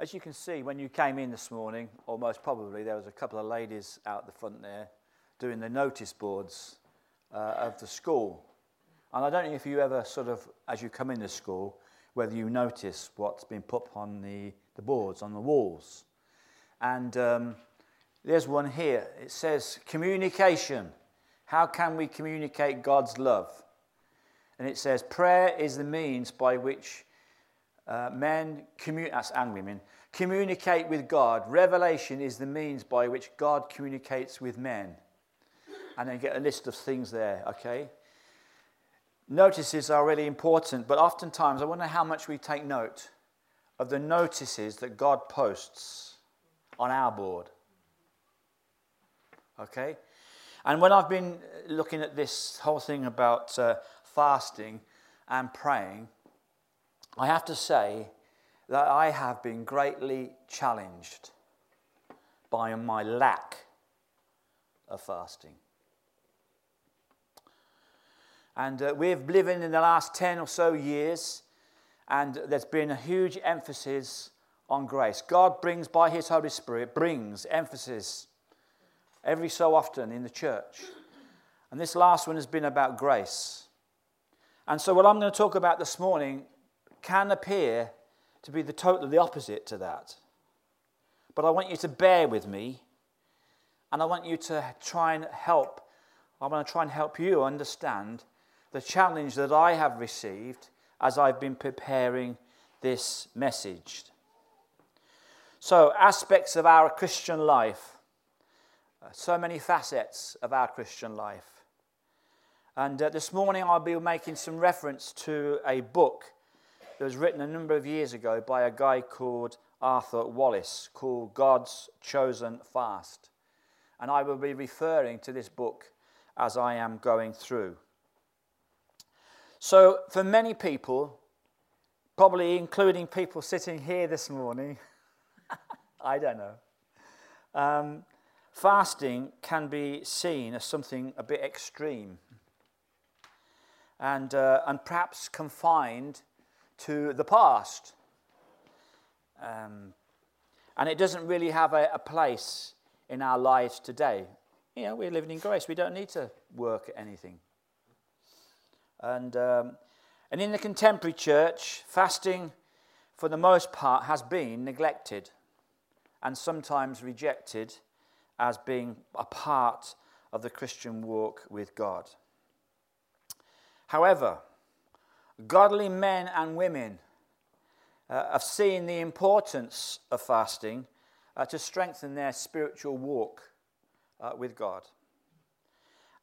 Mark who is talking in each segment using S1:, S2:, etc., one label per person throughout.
S1: As you can see, when you came in this morning, or most probably, there was a couple of ladies out the front there doing the notice boards uh, of the school. And I don't know if you ever sort of, as you come into school, whether you notice what's been put on the, the boards, on the walls. And um, there's one here. It says, Communication. How can we communicate God's love? And it says, Prayer is the means by which uh, men, commu- that's and women, communicate with God. Revelation is the means by which God communicates with men. And then get a list of things there, okay? Notices are really important, but oftentimes I wonder how much we take note of the notices that God posts on our board. Okay? And when I've been looking at this whole thing about uh, fasting and praying, I have to say that I have been greatly challenged by my lack of fasting. And uh, we've lived in the last 10 or so years, and there's been a huge emphasis on grace. God brings, by His Holy Spirit, brings emphasis every so often in the church. And this last one has been about grace. And so, what I'm going to talk about this morning can appear to be the totally opposite to that. But I want you to bear with me, and I want you to try and help. I want to try and help you understand the challenge that I have received as I've been preparing this message. So, aspects of our Christian life, so many facets of our Christian life. And uh, this morning I'll be making some reference to a book that was written a number of years ago by a guy called Arthur Wallis called God's Chosen Fast. And I will be referring to this book as I am going through. So, for many people, probably including people sitting here this morning, I don't know, um, fasting can be seen as something a bit extreme and, uh, and perhaps confined to the past. Um, and it doesn't really have a, a place in our lives today. You know, we're living in grace, we don't need to work at anything. And, um, and in the contemporary church, fasting, for the most part, has been neglected and sometimes rejected as being a part of the Christian walk with God. However, godly men and women uh, have seen the importance of fasting uh, to strengthen their spiritual walk uh, with God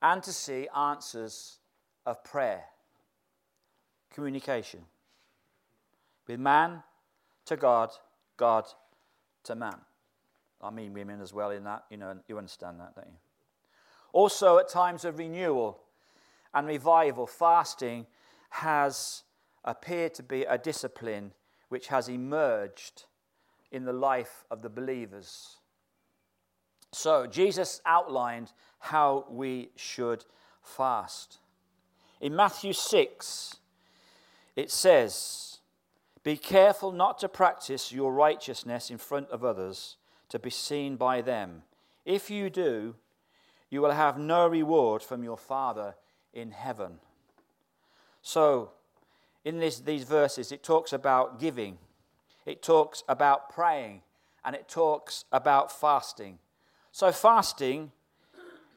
S1: and to see answers of prayer, communication with man to God, God to man. I mean women as well in that, you know, you understand that, don't you? Also, at times of renewal and revival, fasting has appeared to be a discipline which has emerged in the life of the believers. So, Jesus outlined how we should fast. In Matthew 6, it says, Be careful not to practice your righteousness in front of others to be seen by them. If you do, you will have no reward from your Father in heaven. So, in this, these verses, it talks about giving, it talks about praying, and it talks about fasting. So, fasting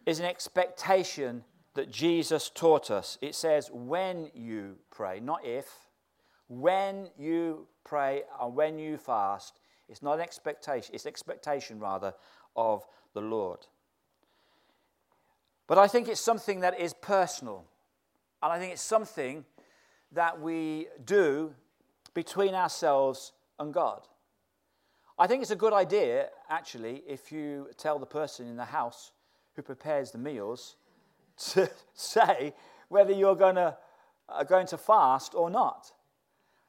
S1: is an expectation that Jesus taught us. It says, when you pray, not if. When you pray and when you fast, it's not an expectation, it's expectation rather of the Lord. But I think it's something that is personal. And I think it's something that we do between ourselves and God. I think it's a good idea, actually, if you tell the person in the house who prepares the meals to say whether you're going to, uh, going to fast or not.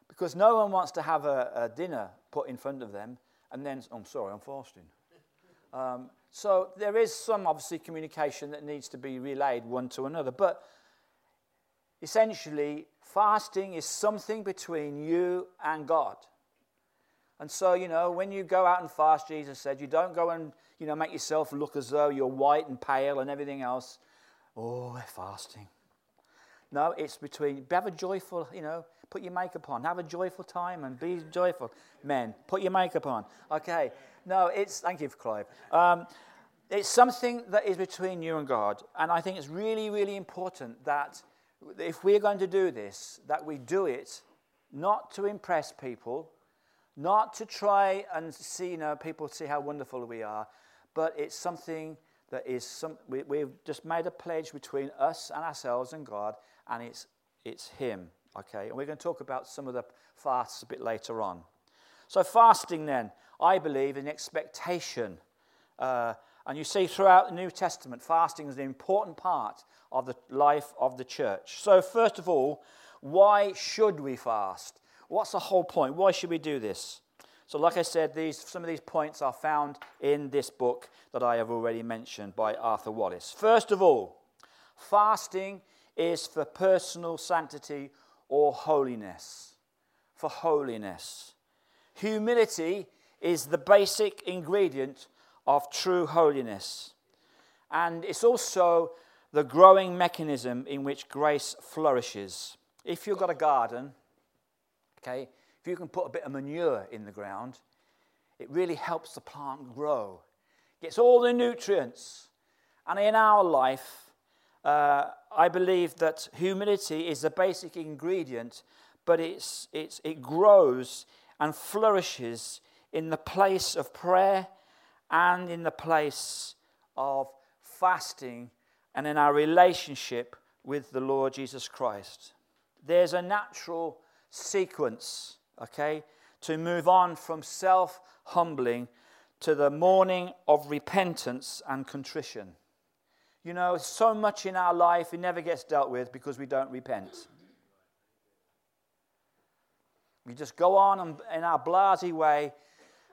S1: Because no one wants to have a, a dinner put in front of them and then, oh, I'm sorry, I'm fasting. Um, so there is some, obviously, communication that needs to be relayed one to another. But essentially, fasting is something between you and God. And so, you know, when you go out and fast, Jesus said, you don't go and, you know, make yourself look as though you're white and pale and everything else. Oh, they're fasting. No, it's between, have a joyful, you know, put your makeup on, have a joyful time and be joyful. Men, put your makeup on. Okay. No, it's, thank you for Clive. Um, it's something that is between you and God. And I think it's really, really important that if we're going to do this, that we do it not to impress people, not to try and see, you know, people see how wonderful we are, but it's something that is some, we, we've just made a pledge between us and ourselves and God, and it's, it's Him. Okay, and we're going to talk about some of the fasts a bit later on. So, fasting then, I believe, in expectation. Uh, and you see throughout the New Testament, fasting is an important part of the life of the church. So, first of all, why should we fast? What's the whole point? Why should we do this? So, like I said, these, some of these points are found in this book that I have already mentioned by Arthur Wallis. First of all, fasting is for personal sanctity or holiness. For holiness. Humility is the basic ingredient of true holiness. And it's also the growing mechanism in which grace flourishes. If you've got a garden, okay, if you can put a bit of manure in the ground, it really helps the plant grow. Gets all the nutrients. And in our life, uh, I believe that humility is the basic ingredient, but it's, it's, it grows and flourishes in the place of prayer and in the place of fasting and in our relationship with the Lord Jesus Christ. There's a natural sequence, okay, to move on from self humbling to the morning of repentance and contrition. You know, so much in our life it never gets dealt with because we don't repent. We just go on in our blasé way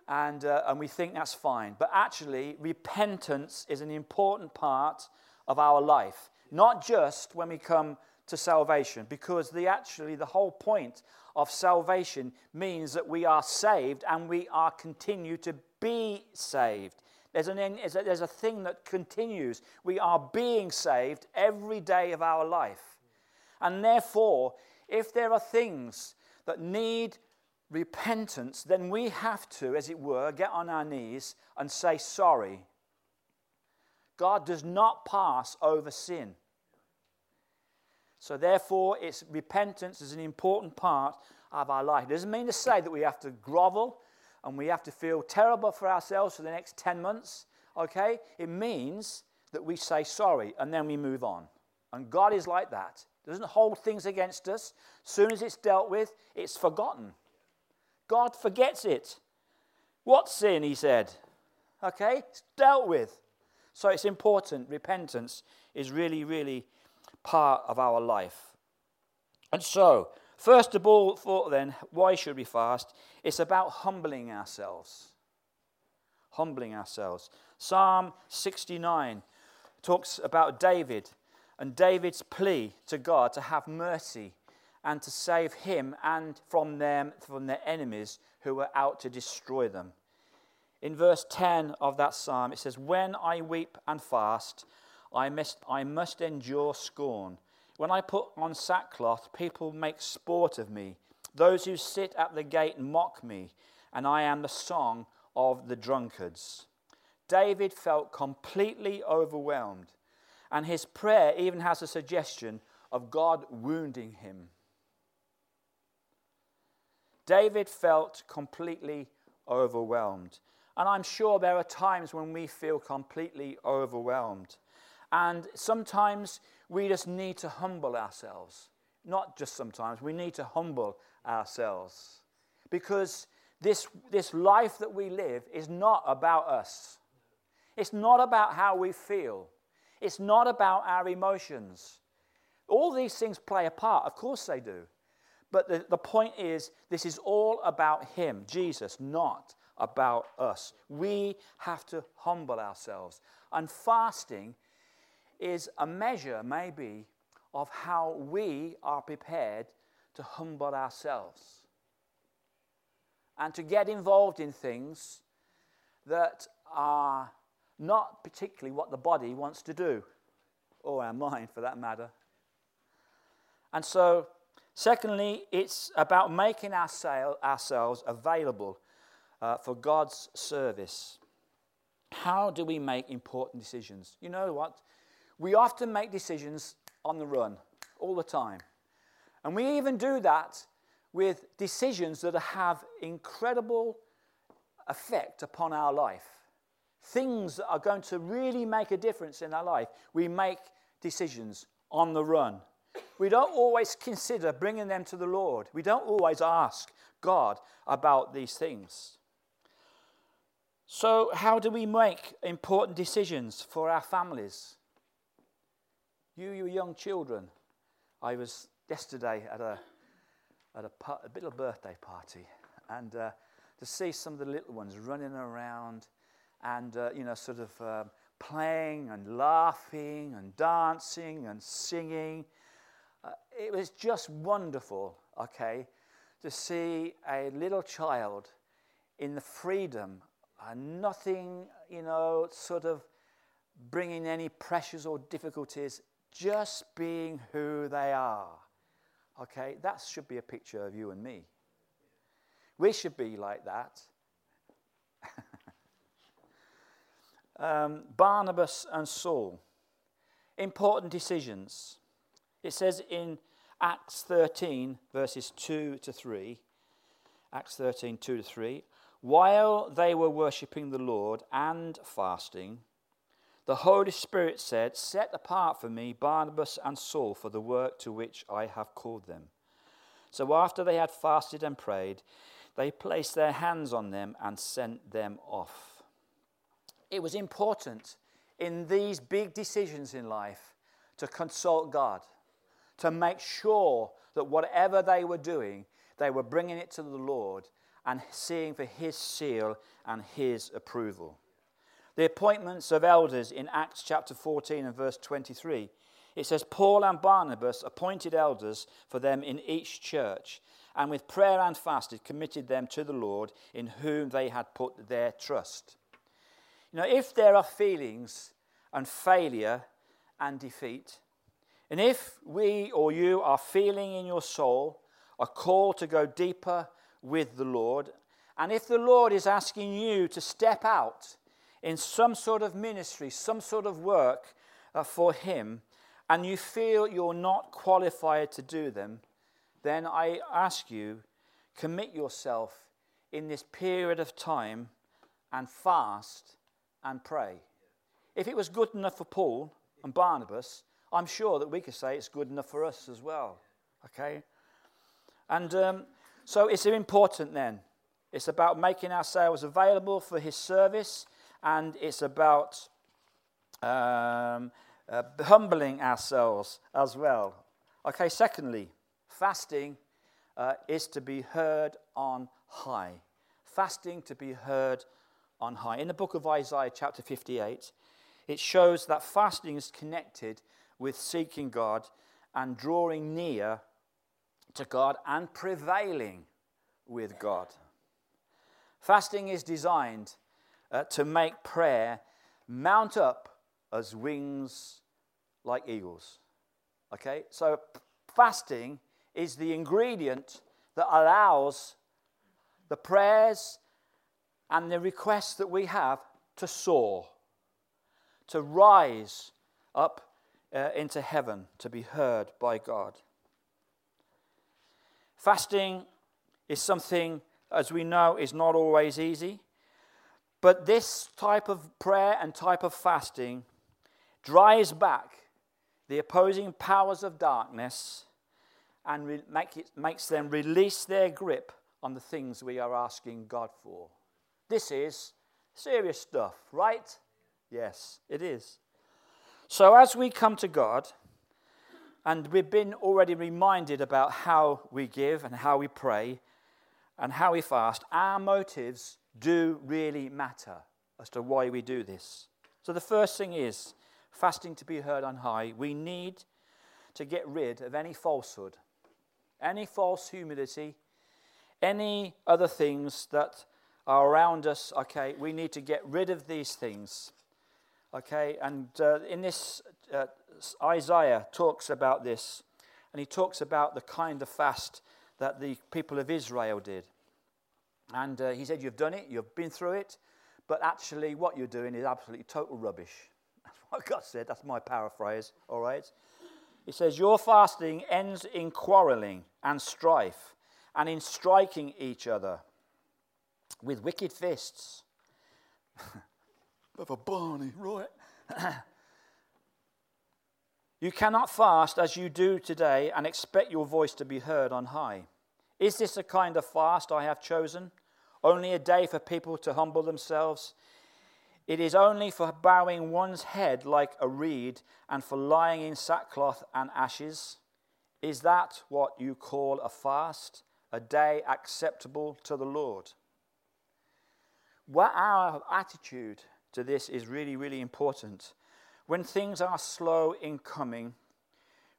S1: and, uh, and we think that's fine. But actually, repentance is an important part of our life, not just when we come to salvation, because the, actually the whole point of salvation means that we are saved and we are continue to be saved. There's, an, there's a thing that continues. We are being saved every day of our life. And therefore, if there are things that need repentance, then we have to, as it were, get on our knees and say sorry. God does not pass over sin. So, therefore, it's repentance is an important part of our life. It doesn't mean to say that we have to grovel and we have to feel terrible for ourselves for the next 10 months, okay? It means that we say sorry and then we move on. And God is like that. Doesn't hold things against us. Soon as it's dealt with, it's forgotten. God forgets it. What sin, he said? Okay? It's dealt with. So it's important. Repentance is really, really part of our life. And so, First of all, thought then, why should we fast? It's about humbling ourselves. Humbling ourselves. Psalm 69 talks about David and David's plea to God to have mercy and to save him and from them from their enemies who were out to destroy them. In verse 10 of that psalm, it says, When I weep and fast, I must, I must endure scorn. When I put on sackcloth, people make sport of me. Those who sit at the gate mock me, and I am the song of the drunkards. David felt completely overwhelmed, and his prayer even has a suggestion of God wounding him. David felt completely overwhelmed. And I'm sure there are times when we feel completely overwhelmed. And sometimes we just need to humble ourselves. Not just sometimes, we need to humble ourselves. Because this, this life that we live is not about us. It's not about how we feel. It's not about our emotions. All these things play a part, of course they do. But the, the point is, this is all about Him, Jesus, not about us. We have to humble ourselves. And fasting is a measure, maybe, of how we are prepared to humble ourselves. and to get involved in things that are not particularly what the body wants to do, or our mind for that matter. And so, secondly, it's about making ourselves available uh, for God's service. How do we make important decisions? You know what? We often make decisions on the run all the time. And we even do that with decisions that have incredible effect upon our life. Things that are going to really make a difference in our life. We make decisions on the run. We don't always consider bringing them to the Lord. We don't always ask God about these things. So, how do we make important decisions for our families? You, you young children, I was yesterday at a, at a, a little birthday party, and uh, to see some of the little ones running around and, uh, you know, sort of um, playing and laughing and dancing and singing. Uh, it was just wonderful, okay, to see a little child in the freedom and nothing, you know, sort of bringing any pressures or difficulties, just being who they are. Okay, that should be a picture of you and me. We should be like that. um, Barnabas and Saul. Important decisions. It says in Acts 13, verses 2 to 3. Acts 13, 2 to 3. While they were worshipping the Lord and fasting, the Holy Spirit said, Set apart for me Barnabas and Saul for the work to which I have called them. So after they had fasted and prayed, they placed their hands on them and sent them off. It was important in these big decisions in life to consult God, to make sure that whatever they were doing, they were bringing it to the Lord and seeing for his seal and his approval. The appointments of elders in Acts chapter 14 and verse 23. It says, Paul and Barnabas appointed elders for them in each church, and with prayer and fasting committed them to the Lord in whom they had put their trust. You know, if there are feelings and failure and defeat, and if we or you are feeling in your soul a call to go deeper with the Lord. And if the Lord is asking you to step out in some sort of ministry, some sort of work uh, for Him, and you feel you're not qualified to do them, then I ask you, commit yourself in this period of time and fast and pray. If it was good enough for Paul and Barnabas, I'm sure that we could say it's good enough for us as well. Okay? And um, so it's important then. It's about making ourselves available for his service, and it's about um, uh, humbling ourselves as well. Okay, secondly, fasting uh, is to be heard on high. Fasting to be heard on high. In the book of Isaiah, chapter 58, it shows that fasting is connected with seeking God and drawing near to God and prevailing with God. Fasting is designed uh, to make prayer mount up as wings like eagles. Okay? So, fasting is the ingredient that allows the prayers and the requests that we have to soar, to rise up uh, into heaven, to be heard by God. Fasting is something, as we know, is not always easy. But this type of prayer and type of fasting drives back the opposing powers of darkness and re- make it, makes them release their grip on the things we are asking God for. This is serious stuff, right? Yes, it is. So as we come to God, and we've been already reminded about how we give and how we pray and how we fast. Our motives do really matter as to why we do this. So, the first thing is fasting to be heard on high. We need to get rid of any falsehood, any false humility, Any other things that are around us, okay, we need to get rid of these things. Okay, and uh, in this, uh, Isaiah talks about this, and he talks about the kind of fast that the people of Israel did. And uh, he said, You've done it, you've been through it, but actually, what you're doing is absolutely total rubbish. That's what God said, that's my paraphrase, all right? He says, Your fasting ends in quarreling and strife and in striking each other with wicked fists. of a Barney, right? you cannot fast as you do today and expect your voice to be heard on high. Is this a kind of fast I have chosen? Only a day for people to humble themselves? It is only for bowing one's head like a reed and for lying in sackcloth and ashes. Is that what you call a fast, a day acceptable to the Lord? What our attitude to this is really, really important. When things are slow in coming,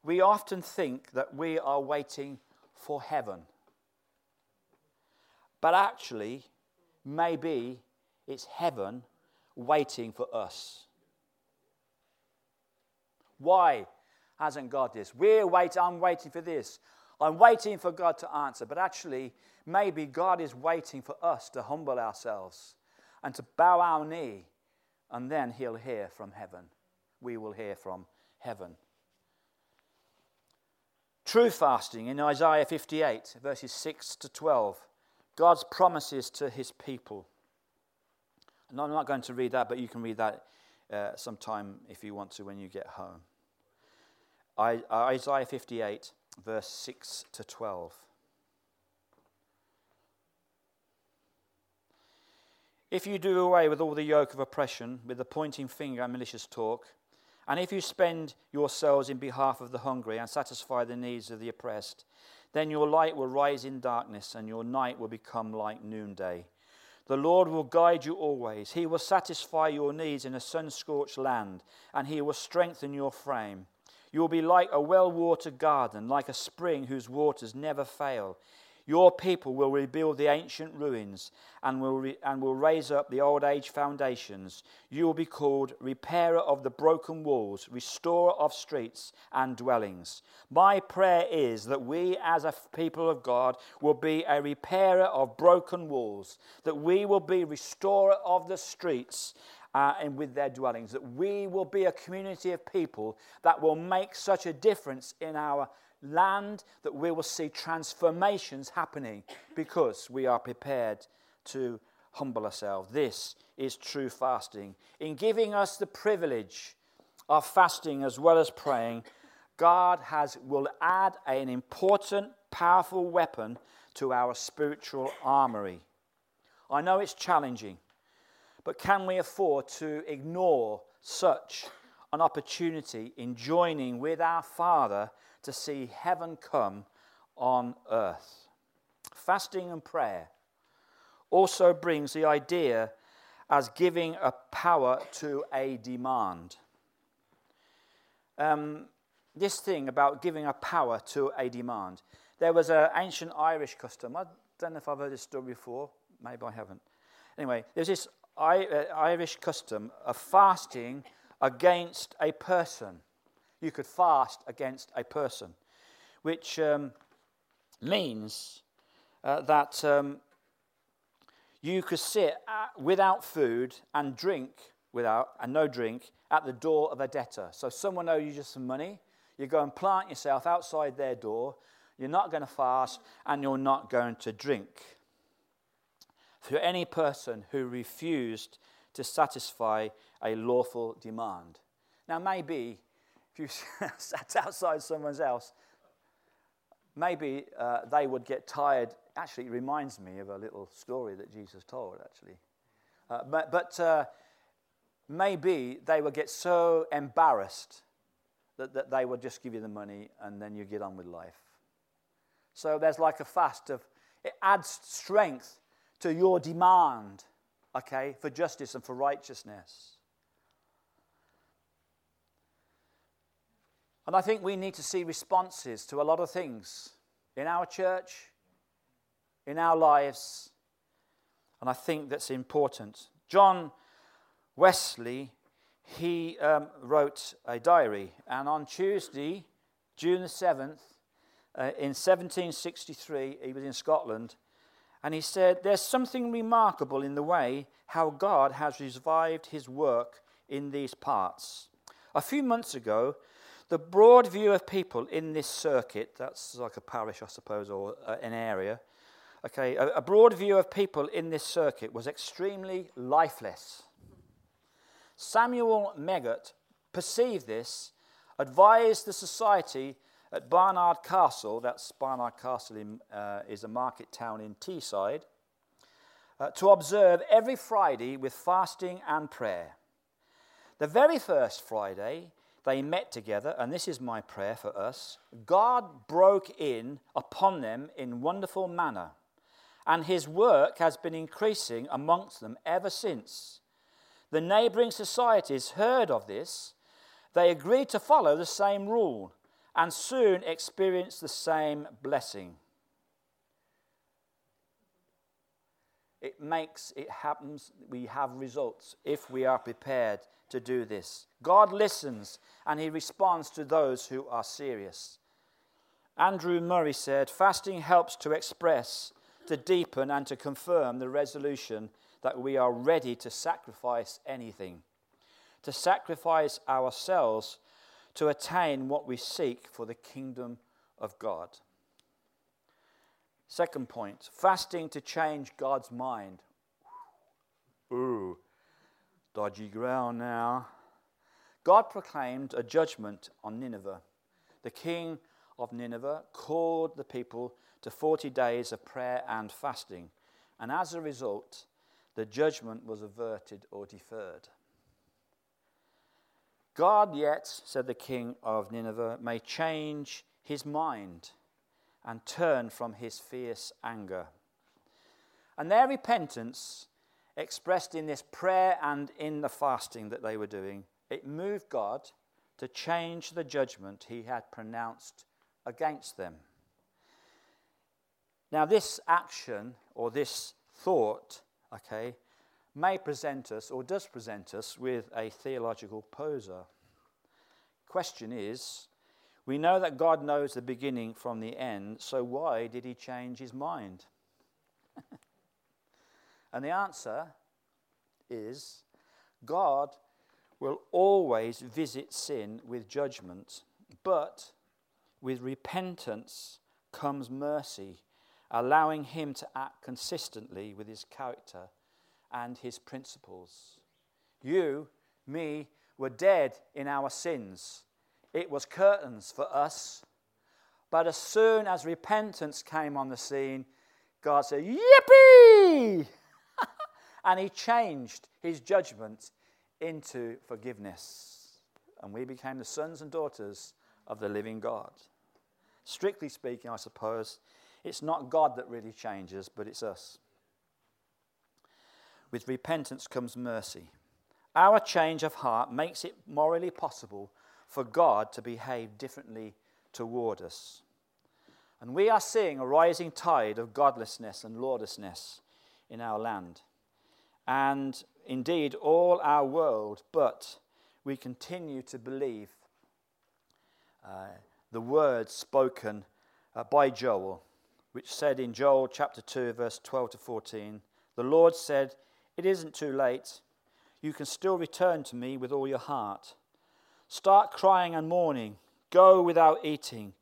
S1: we often think that we are waiting for heaven. But actually, maybe it's heaven waiting for us. Why hasn't God this? We're waiting, I'm waiting for this. I'm waiting for God to answer. But actually, maybe God is waiting for us to humble ourselves and to bow our knee, and then He'll hear from heaven. We will hear from heaven. True fasting in Isaiah 58, verses 6 to 12. God's promises to his people. And I'm not going to read that, but you can read that uh, sometime if you want to when you get home. I, Isaiah 58, verse 6 to 12. If you do away with all the yoke of oppression, with the pointing finger and malicious talk, and if you spend yourselves in behalf of the hungry and satisfy the needs of the oppressed, then your light will rise in darkness, and your night will become like noonday. The Lord will guide you always. He will satisfy your needs in a sun scorched land, and He will strengthen your frame. You will be like a well watered garden, like a spring whose waters never fail. Your people will rebuild the ancient ruins and will, re- and will raise up the old age foundations. You will be called repairer of the broken walls, restorer of streets and dwellings. My prayer is that we, as a people of God, will be a repairer of broken walls, that we will be restorer of the streets uh, and with their dwellings, that we will be a community of people that will make such a difference in our land, that we will see transformations happening because we are prepared to humble ourselves. This is true fasting. In giving us the privilege of fasting as well as praying, God has, will add an important, powerful weapon to our spiritual armory. I know it's challenging, but can we afford to ignore such an opportunity in joining with our Father to see heaven come on earth. Fasting and prayer also brings the idea as giving a power to a demand. Um, this thing about giving a power to a demand. There was an ancient Irish custom. I don't know if I've heard this story before. Maybe I haven't. Anyway, there's this uh, Irish custom of fasting against a person you could fast against a person, which um, means uh, that um, you could sit at, without food and drink without and no drink at the door of a debtor. So someone owes you just some money, you go and plant yourself outside their door. You're not going to fast and you're not going to drink. For any person who refused to satisfy a lawful demand. Now, maybe you sat outside someone's house, maybe uh, they would get tired. Actually, it reminds me of a little story that Jesus told, actually. Uh, but but uh, maybe they would get so embarrassed that, that they would just give you the money and then you get on with life. So there's like a fast of, it adds strength to your demand, okay, for justice and for righteousness. And I think we need to see responses to a lot of things in our church, in our lives. And I think that's important. John Wesley, he um, wrote a diary, and on Tuesday, June the 7th, uh, in 1763, he was in Scotland, and he said, There's something remarkable in the way how God has revived his work in these parts. A few months ago, the broad view of people in this circuit, that's like a parish, I suppose, or uh, an area, okay, a, a broad view of people in this circuit was extremely lifeless. Samuel Meggot perceived this, advised the society at Barnard Castle, that's Barnard Castle in, uh, is a market town in Teesside, uh, to observe every Friday with fasting and prayer. The very first Friday, they met together, and this is my prayer for us God broke in upon them in wonderful manner, and his work has been increasing amongst them ever since. The neighboring societies heard of this. They agreed to follow the same rule and soon experienced the same blessing. It makes, it happens, we have results if we are prepared to do this. God listens and he responds to those who are serious. Andrew Murray said, Fasting helps to express, to deepen, and to confirm the resolution that we are ready to sacrifice anything, to sacrifice ourselves to attain what we seek for the kingdom of God. Second point fasting to change God's mind. Ooh, dodgy ground now. God proclaimed a judgment on Nineveh. The king of Nineveh called the people to 40 days of prayer and fasting, and as a result, the judgment was averted or deferred. God yet, said the king of Nineveh, may change his mind and turn from his fierce anger. And their repentance expressed in this prayer and in the fasting that they were doing, it moved God to change the judgment he had pronounced against them. Now, this action or this thought, okay, may present us or does present us with a theological poser. Question is we know that God knows the beginning from the end, so why did he change his mind? And the answer is God will always visit sin with judgment, but with repentance comes mercy, allowing him to act consistently with his character and his principles. You, me, were dead in our sins. It was curtains for us. But as soon as repentance came on the scene, God said, Yippee! And he changed his judgment into forgiveness. And we became the sons and daughters of the living God. Strictly speaking, I suppose, it's not God that really changes, but it's us. With repentance comes mercy. Our change of heart makes it morally possible for God to behave differently toward us. And we are seeing a rising tide of godlessness and lawlessness in our land and indeed all our world, but we continue to believe uh, the words spoken uh, by Joel, which said in Joel chapter 2, verse 12 to 14, The Lord said, It isn't too late. You can still return to me with all your heart. Start crying and mourning. Go without eating.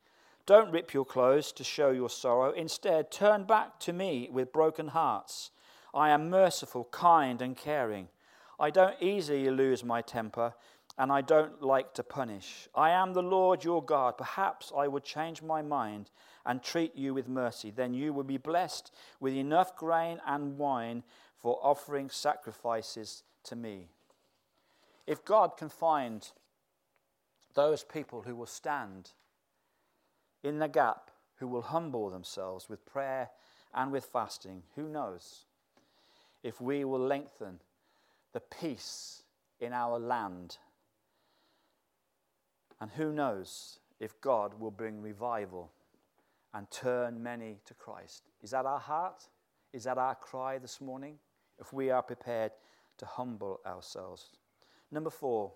S1: Don't rip your clothes to show your sorrow. Instead, turn back to me with broken hearts I am merciful, kind, and caring. I don't easily lose my temper, and I don't like to punish. I am the Lord your God. Perhaps I would change my mind and treat you with mercy. Then you will be blessed with enough grain and wine for offering sacrifices to me. If God can find those people who will stand in the gap, who will humble themselves with prayer and with fasting, who knows? If we will lengthen the peace in our land. And who knows if God will bring revival and turn many to Christ. Is that our heart? Is that our cry this morning? If we are prepared to humble ourselves. Number four,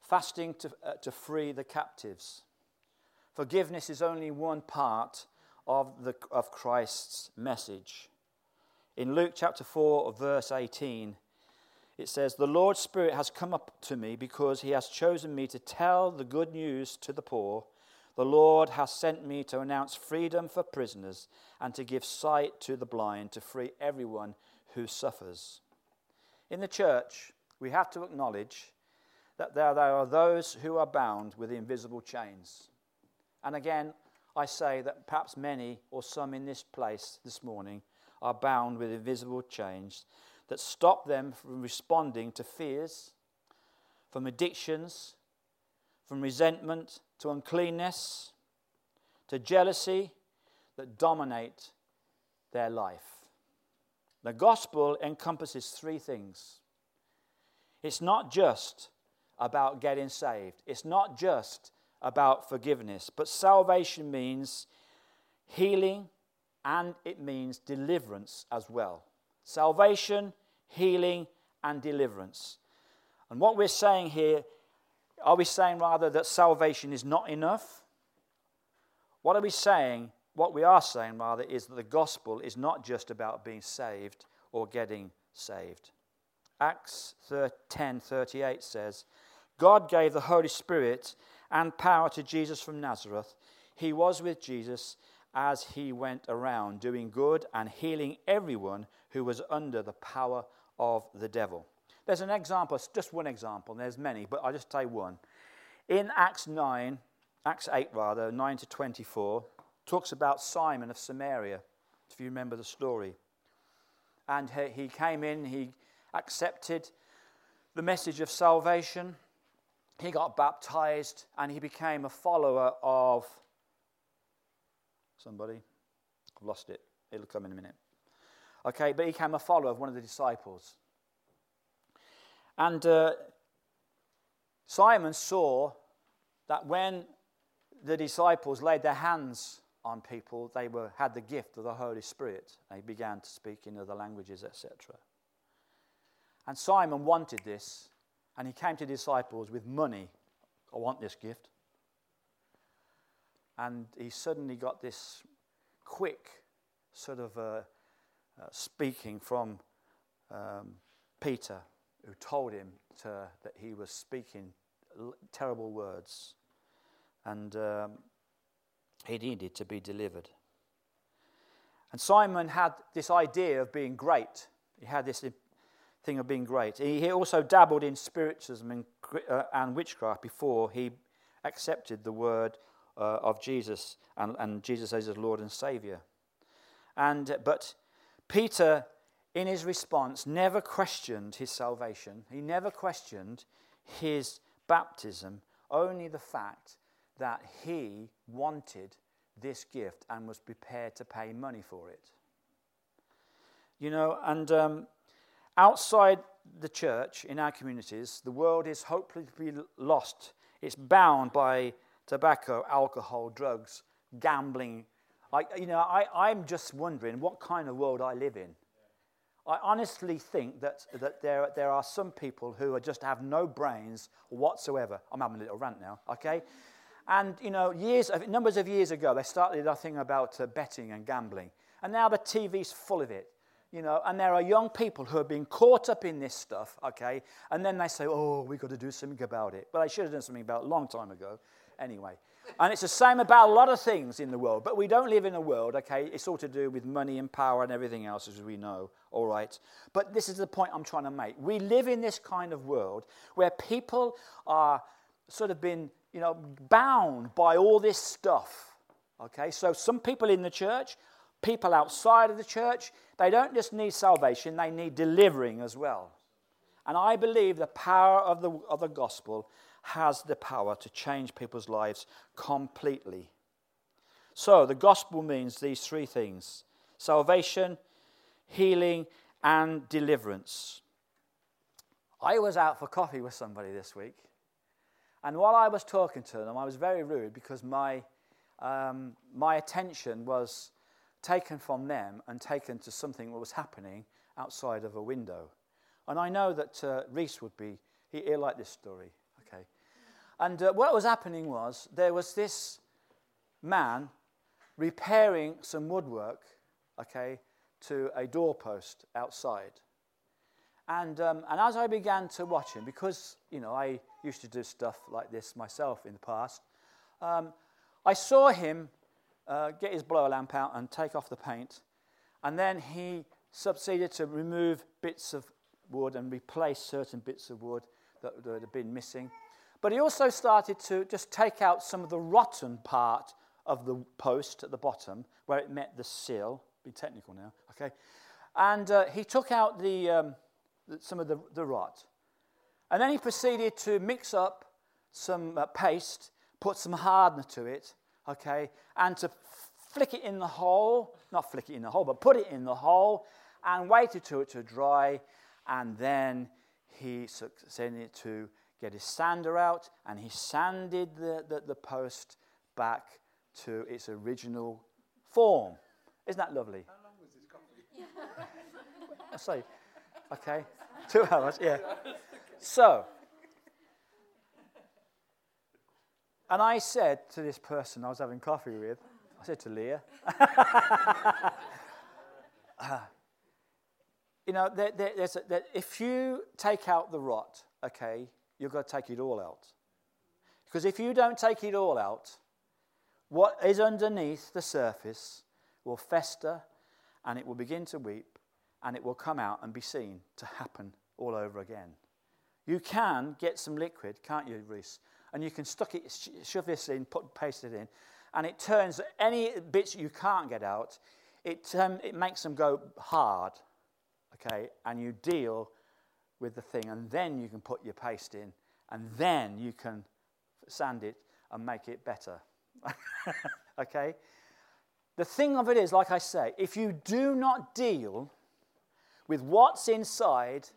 S1: fasting to, uh, to free the captives. Forgiveness is only one part of, the, of Christ's message. In Luke chapter 4, verse 18, it says, The Lord's Spirit has come up to me because he has chosen me to tell the good news to the poor. The Lord has sent me to announce freedom for prisoners and to give sight to the blind, to free everyone who suffers. In the church, we have to acknowledge that there, there are those who are bound with invisible chains. And again, I say that perhaps many or some in this place this morning are bound with invisible chains that stop them from responding to fears, from addictions, from resentment to uncleanness, to jealousy that dominate their life. The gospel encompasses three things. It's not just about getting saved, it's not just about forgiveness, but salvation means healing and it means deliverance as well. Salvation, healing, and deliverance. And what we're saying here, are we saying rather that salvation is not enough? What are we saying? What we are saying rather is that the gospel is not just about being saved or getting saved. Acts 10:38 says, God gave the Holy Spirit and power to Jesus from Nazareth. He was with Jesus as he went around doing good and healing everyone who was under the power of the devil. There's an example, just one example, there's many, but I'll just you one. In Acts 9, Acts 8 rather, 9 to 24, talks about Simon of Samaria, if you remember the story. And he came in, he accepted the message of salvation, he got baptized, and he became a follower of somebody. I've lost it, it'll come in a minute. Okay, but he became a follower of one of the disciples. And uh, Simon saw that when the disciples laid their hands on people, they were, had the gift of the Holy Spirit. They began to speak in other languages, etc. And Simon wanted this, and he came to the disciples with money. I want this gift. And he suddenly got this quick sort of uh, uh, speaking from um, Peter, who told him to, that he was speaking terrible words and um, he needed to be delivered. And Simon had this idea of being great. He had this thing of being great. He also dabbled in spiritualism and, uh, and witchcraft before he accepted the word uh, of Jesus and, and Jesus as his Lord and Savior. And, but Peter, in his response, never questioned his salvation. He never questioned his baptism, only the fact that he wanted this gift and was prepared to pay money for it. You know, and um, outside the church, in our communities, the world is hopelessly lost. It's bound by tobacco, alcohol, drugs, gambling, I, you know, I, I'm just wondering what kind of world I live in. I honestly think that, that there, there are some people who are just have no brains whatsoever. I'm having a little rant now, okay? And, you know, years, numbers of years ago, they started a thing about uh, betting and gambling. And now the TV's full of it, you know. And there are young people who are being caught up in this stuff, okay? And then they say, oh, we've got to do something about it. Well, they should have done something about it a long time ago. Anyway, and it's the same about a lot of things in the world. But we don't live in a world, okay, it's all to do with money and power and everything else, as we know, all right? But this is the point I'm trying to make. We live in this kind of world where people are sort of been, you know, bound by all this stuff, okay? So some people in the church, people outside of the church, they don't just need salvation, they need delivering as well. And I believe the power of the, of the gospel has the power to change people's lives completely. So, the gospel means these three things salvation, healing, and deliverance. I was out for coffee with somebody this week, and while I was talking to them, I was very rude because my um, my attention was taken from them and taken to something that was happening outside of a window. And I know that uh, Reese would be, he, he'll like this story. And uh, what was happening was there was this man repairing some woodwork, okay, to a doorpost outside. And, um, and as I began to watch him, because, you know, I used to do stuff like this myself in the past, um, I saw him uh, get his blower lamp out and take off the paint. And then he succeeded to remove bits of wood and replace certain bits of wood that, that had been missing. But he also started to just take out some of the rotten part of the post at the bottom where it met the sill. Be technical now, okay? And uh, he took out the, um, some of the, the rot. And then he proceeded to mix up some uh, paste, put some hardener to it, okay, and to flick it in the hole, not flick it in the hole, but put it in the hole and waited to it to dry. And then he succeeded to get his sander out and he sanded the, the, the post back to its original form. Isn't that lovely?
S2: How long was this coffee? I
S1: say, okay, two hours, yeah. So, and I said to this person I was having coffee with, I said to Leah, uh, you know, there, there, a, there, if you take out the rot, okay, you've got to take it all out. Because if you don't take it all out, what is underneath the surface will fester and it will begin to weep and it will come out and be seen to happen all over again. You can get some liquid, can't you, Reese? And you can stuck it, shove this in, put, paste it in, and it turns any bits you can't get out, it, um, it makes them go hard, okay? And you deal with the thing, and then you can put your paste in, and then you can sand it and make it better. okay? The thing of it is, like I say, if you do not deal with what's inside,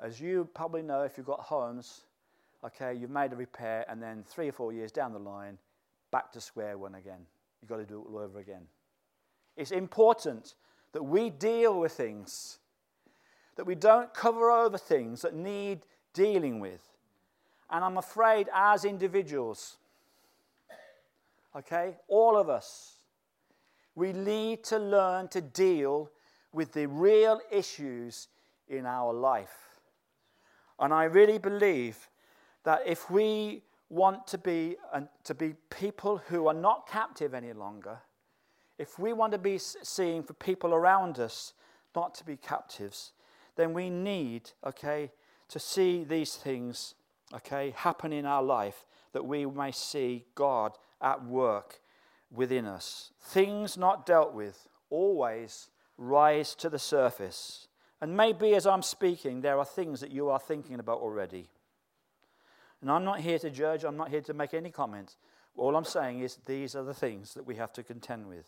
S1: as you probably know if you've got homes, okay, you've made a repair, and then three or four years down the line, back to square one again. You've got to do it all over again. It's important that we deal with things, that we don't cover over things that need dealing with. And I'm afraid, as individuals, okay, all of us, we need to learn to deal with the real issues in our life. And I really believe that if we want to be, to be people who are not captive any longer, if we want to be seeing for people around us not to be captives, then we need, okay, to see these things, okay, happen in our life that we may see God at work within us. Things not dealt with always rise to the surface. And maybe as I'm speaking, there are things that you are thinking about already. And I'm not here to judge, I'm not here to make any comments. All I'm saying is these are the things that we have to contend with.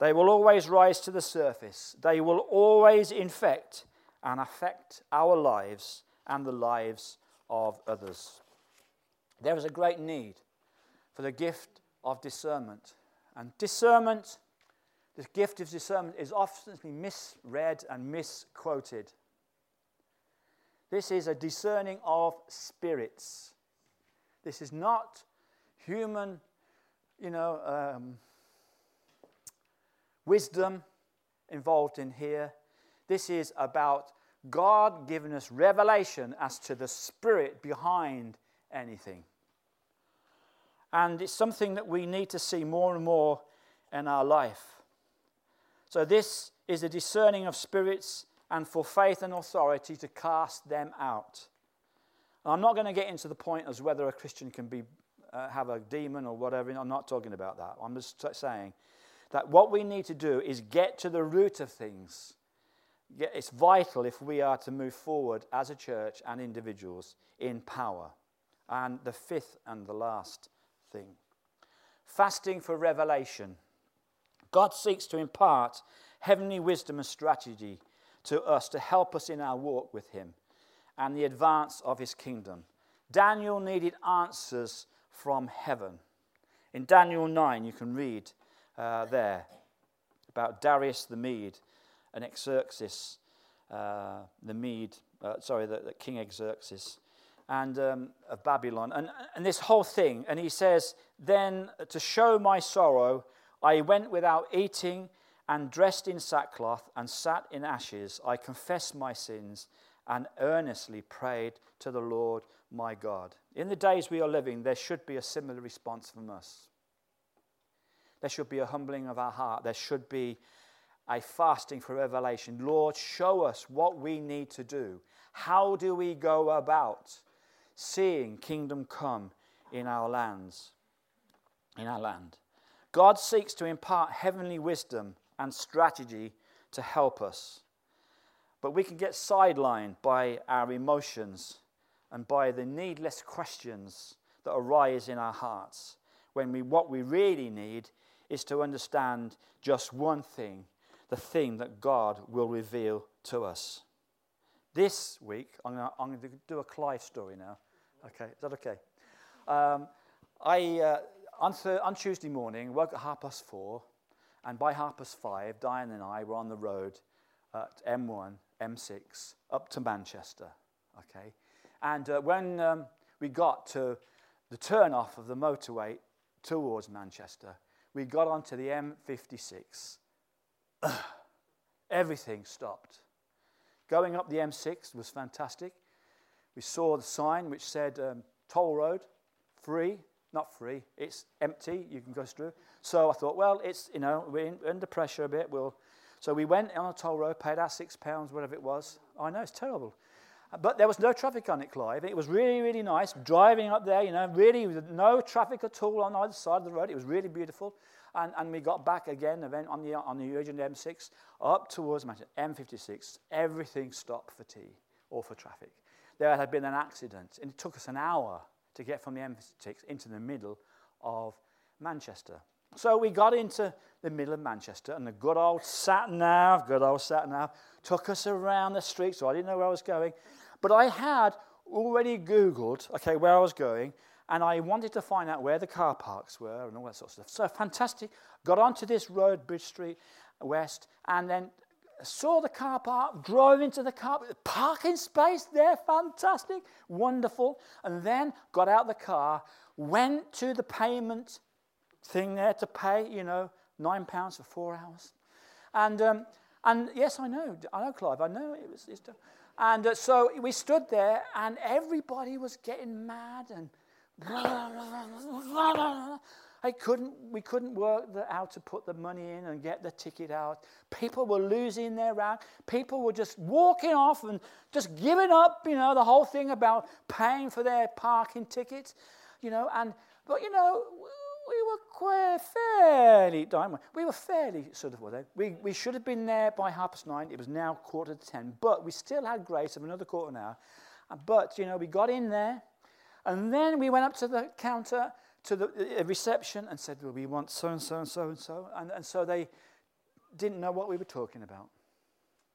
S1: They will always rise to the surface, they will always infect and affect our lives and the lives of others. There is a great need for the gift of discernment. And discernment this gift of discernment is often misread and misquoted. This is a discerning of spirits. This is not human, you know, um, wisdom involved in here. This is about God giving us revelation as to the spirit behind anything. And it's something that we need to see more and more in our life. So, this is a discerning of spirits and for faith and authority to cast them out. I'm not going to get into the point as whether a Christian can be, uh, have a demon or whatever. I'm not talking about that. I'm just saying that what we need to do is get to the root of things. It's vital if we are to move forward as a church and individuals in power. And the fifth and the last thing fasting for revelation. God seeks to impart heavenly wisdom and strategy to us to help us in our walk with Him and the advance of His kingdom. Daniel needed answers from heaven. In Daniel 9, you can read uh, there about Darius the Mede and Xerxes, uh, the Mede, uh, sorry, the, the, King Xerxes, and um, of Babylon. And, and this whole thing, and he says, Then to show my sorrow, I went without eating and dressed in sackcloth and sat in ashes. I confessed my sins and earnestly prayed to the Lord my God. In the days we are living, there should be a similar response from us. There should be a humbling of our heart. There should be a fasting for revelation. Lord, show us what we need to do. How do we go about seeing kingdom come in our lands? In our land. God seeks to impart heavenly wisdom and strategy to help us. But we can get sidelined by our emotions and by the needless questions that arise in our hearts when we, what we really need is to understand just one thing the thing that God will reveal to us. This week, I'm going to do a Clive story now. Okay, is that okay? Um, I, uh, on, th- on Tuesday morning, woke at half past four, and by half past five, Diane and I were on the road at M1, M6, up to Manchester. Okay, and uh, when um, we got to the turn off of the motorway towards Manchester, we got onto the M56. Everything stopped. Going up the M6 was fantastic. We saw the sign which said um, toll road, free, not free, it's empty, you can go through. So I thought, well, it's, you know, we're in, under pressure a bit. We'll... So we went on a toll road, paid our six pounds, whatever it was. I know, it's terrible. But there was no traffic on it, Clive. It was really, really nice driving up there, you know, really no traffic at all on either side of the road. It was really beautiful. And, and we got back again on the, on the urgent M6 up towards Manchester, M56. Everything stopped for tea or for traffic. There had been an accident, and it took us an hour to get from the M56 into the middle of Manchester. So we got into the middle of Manchester, and the good old sat nav, good old sat nav, took us around the street, so I didn't know where I was going. But I had already Googled, okay, where I was going, and I wanted to find out where the car parks were and all that sort of stuff. So fantastic. Got onto this road, Bridge Street West, and then saw the car park, drove into the car, parking space there, fantastic, wonderful. And then got out the car, went to the payment thing there to pay, you know, nine pounds for four hours. And, um, and yes, I know, I know, Clive, I know it was. It's, and uh, so we stood there, and everybody was getting mad and I couldn't, we couldn't work the, out to put the money in and get the ticket out. People were losing their round. People were just walking off and just giving up, you know, the whole thing about paying for their parking tickets, you know. And, but, you know, we were quite fairly, we were fairly sort of, we, we should have been there by half past nine. It was now quarter to ten, but we still had grace of another quarter of an hour. But, you know, we got in there and then we went up to the counter, to the reception, and said, well, we want so and so and so and so. And, so they didn't know what we were talking about.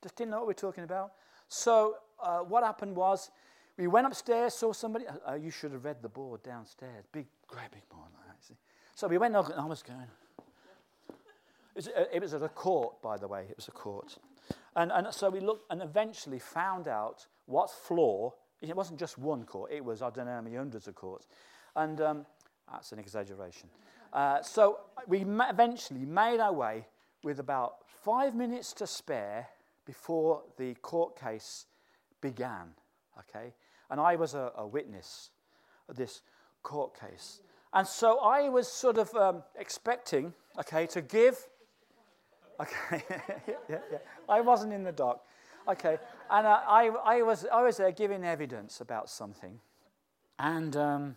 S1: Just didn't know what we were talking about. So uh, what happened was, we went upstairs, saw somebody. Uh, you should have read the board downstairs. Big, great big board? So we went, and I was going. It was, at a court, by the way. It was a court. And, and so we looked and eventually found out what floor it wasn't just one court, it was, I don't know how many hundreds of courts. And um, that's an exaggeration. Uh, so we ma- eventually made our way with about five minutes to spare before the court case began. Okay? And I was a, a witness of this court case. And so I was sort of um, expecting, okay, to give. Okay, yeah, yeah. I wasn't in the dock. Okay, and uh, I, I, was, I was there giving evidence about something. And, um,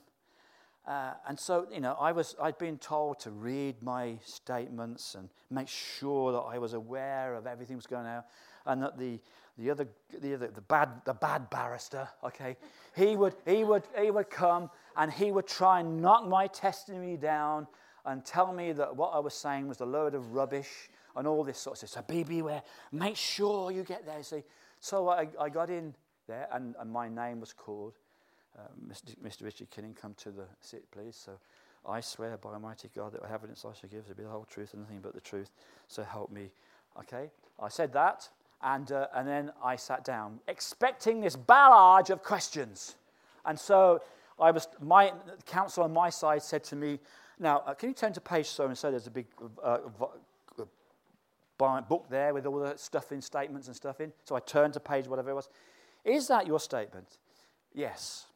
S1: uh, and so, you know, I was, I'd been told to read my statements and make sure that I was aware of everything that was going on. And that the, the other, the, other, the, bad, the bad barrister, okay, he would, he, would, he would come and he would try and knock my testimony down and tell me that what I was saying was a load of rubbish and all this sort of stuff. So be beware. Make sure you get there. See, so I, I got in there, and, and my name was called. Uh, Mr. Mr. Richard Kinning, come to the seat, please. So I swear by Almighty God that evidence I shall give to be the whole truth and nothing but the truth. So help me. Okay, I said that, and, uh, and then I sat down, expecting this barrage of questions. And so I was, my counsel on my side said to me, Now, uh, can you turn to page so and so? There's a big uh, uh book there with all the stuff in, statements and stuff in. So I turned to page whatever it was. Is that your statement? Yes.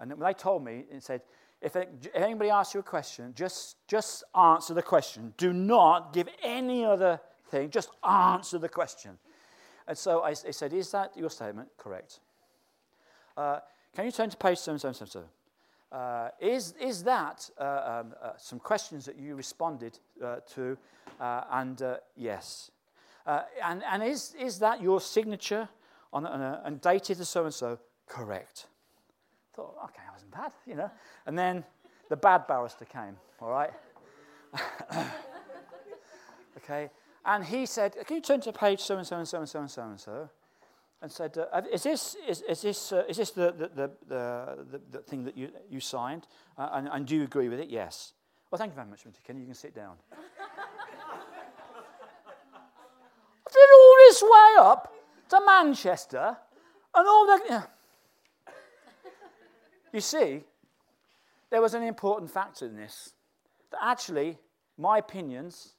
S1: And they told me, it said, if anybody asks you a question, just, just answer the question. Do not give any other thing, just answer the question. And so I, I said, Is that your statement? Correct. Uh, can you turn to page 777? Uh, is, is that uh, um, uh, some questions that you responded uh, to? Uh, and uh, yes. and and is, is that your signature on, on a, and dated to so and so? Correct. Thought, okay, I wasn't bad, you know. And then the bad barrister came, all right? okay. And he said, Can you turn to page so and so and so and so and so and so? And said, uh, Is this, is, is this, uh, is this the, the, the, the, the thing that you, you signed? Uh, and, and do you agree with it? Yes. Well, thank you very much, Mr. Kenny. You can sit down. I did all this way up to Manchester and all the. You see, there was an important factor in this that actually my opinions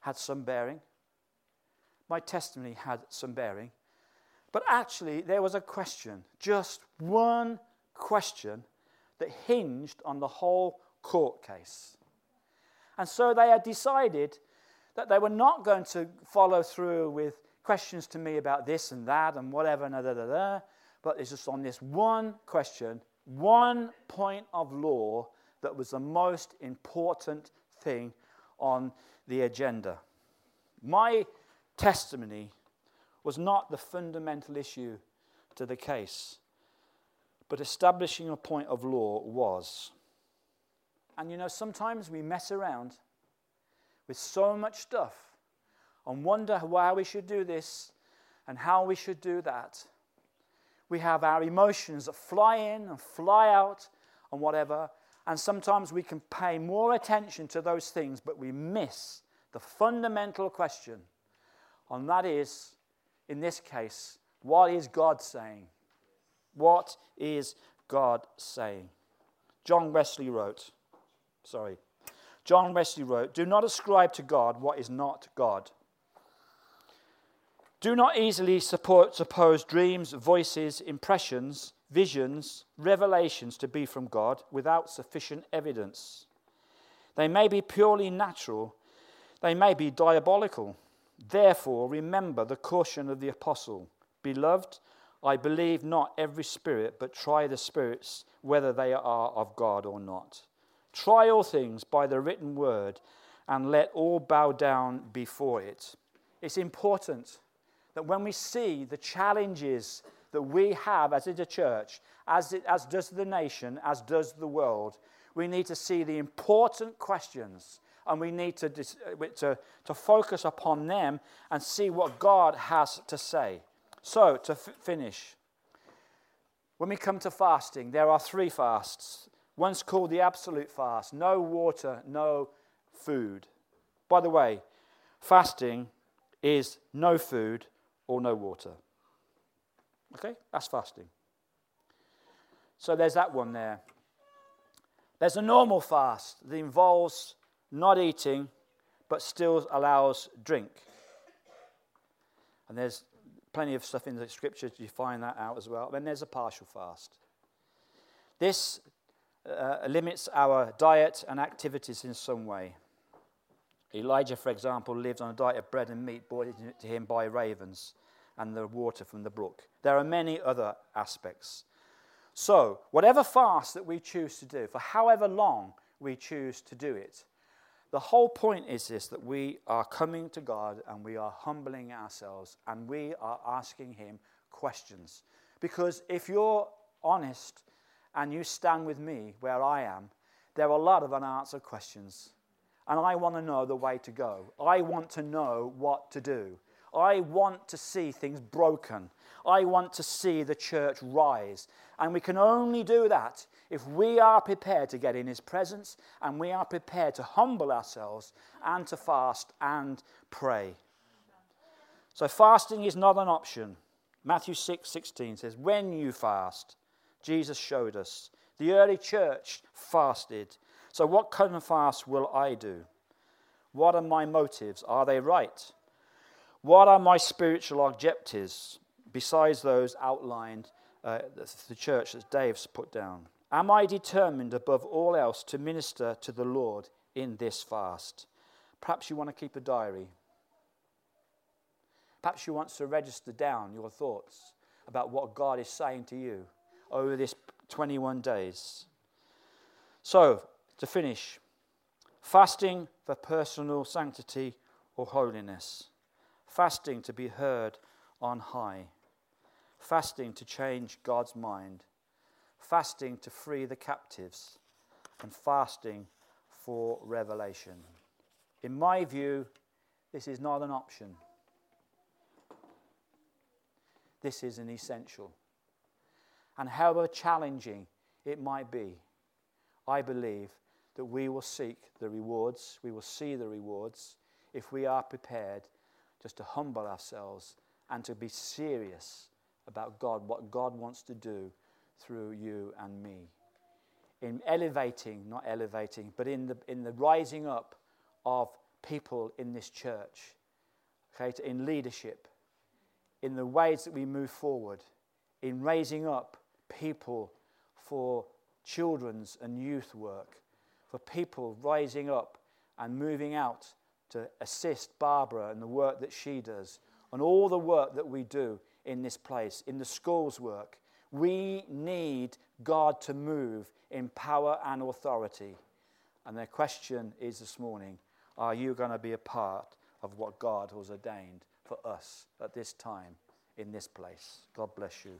S1: had some bearing, my testimony had some bearing, but actually there was a question, just one question, that hinged on the whole court case. And so they had decided that they were not going to follow through with questions to me about this and that and whatever, and da, da, da, but it's just on this one question, one point of law that was the most important thing on the agenda. My testimony was not the fundamental issue to the case, but establishing a point of law was. And you know, sometimes we mess around with so much stuff and wonder why we should do this and how we should do that we have our emotions that fly in and fly out and whatever. And sometimes we can pay more attention to those things, but we miss the fundamental question. And that is, in this case, what is God saying? What is God saying? John Wesley wrote, sorry, John Wesley wrote, Do not ascribe to God what is not God. Do not easily support, suppose dreams, voices, impressions, visions, revelations to be from God without sufficient evidence. They may be purely natural, they may be diabolical. Therefore, remember the caution of the apostle Beloved, I believe not every spirit, but try the spirits whether they are of God or not. Try all things by the written word, and let all bow down before it. It's important that when we see the challenges that we have as a church, as, it, as does the nation, as does the world, we need to see the important questions and we need to, uh, to, to focus upon them and see what God has to say. So, to f- finish, when we come to fasting, there are three fasts. One's called the absolute fast no water, no food. By the way, fasting is no food, or no water. Okay? That's fasting. So there's that one there. There's a normal fast that involves not eating but still allows drink. And there's plenty of stuff in the scriptures you find that out as well. Then there's a partial fast. This uh, limits our diet and activities in some way. Elijah, for example, lived on a diet of bread and meat brought to him by ravens and the water from the brook. There are many other aspects. So, whatever fast that we choose to do, for however long we choose to do it, the whole point is this that we are coming to God and we are humbling ourselves and we are asking Him questions. Because if you're honest and you stand with me where I am, there are a lot of unanswered questions. And I want to know the way to go. I want to know what to do. I want to see things broken. I want to see the church rise. And we can only do that if we are prepared to get in His presence and we are prepared to humble ourselves and to fast and pray. So, fasting is not an option. Matthew 6 16 says, When you fast, Jesus showed us. The early church fasted. So, what kind of fast will I do? What are my motives? Are they right? What are my spiritual objectives besides those outlined uh, the church that Dave's put down? Am I determined above all else to minister to the Lord in this fast? Perhaps you want to keep a diary. Perhaps you want to register down your thoughts about what God is saying to you over this 21 days. So, to finish, fasting for personal sanctity or holiness, fasting to be heard on high, fasting to change God's mind, fasting to free the captives, and fasting for revelation. In my view, this is not an option. This is an essential. And however challenging it might be, I believe that we will seek the rewards, we will see the rewards if we are prepared just to humble ourselves and to be serious about God, what God wants to do through you and me. In elevating, not elevating, but in the, in the rising up of people in this church, okay, in leadership, in the ways that we move forward, in raising up people for children's and youth work, for people rising up and moving out to assist Barbara and the work that she does, and all the work that we do in this place, in the schools work. We need God to move in power and authority. And the question is this morning are you going to be a part of what God has ordained for us at this time in this place? God bless you.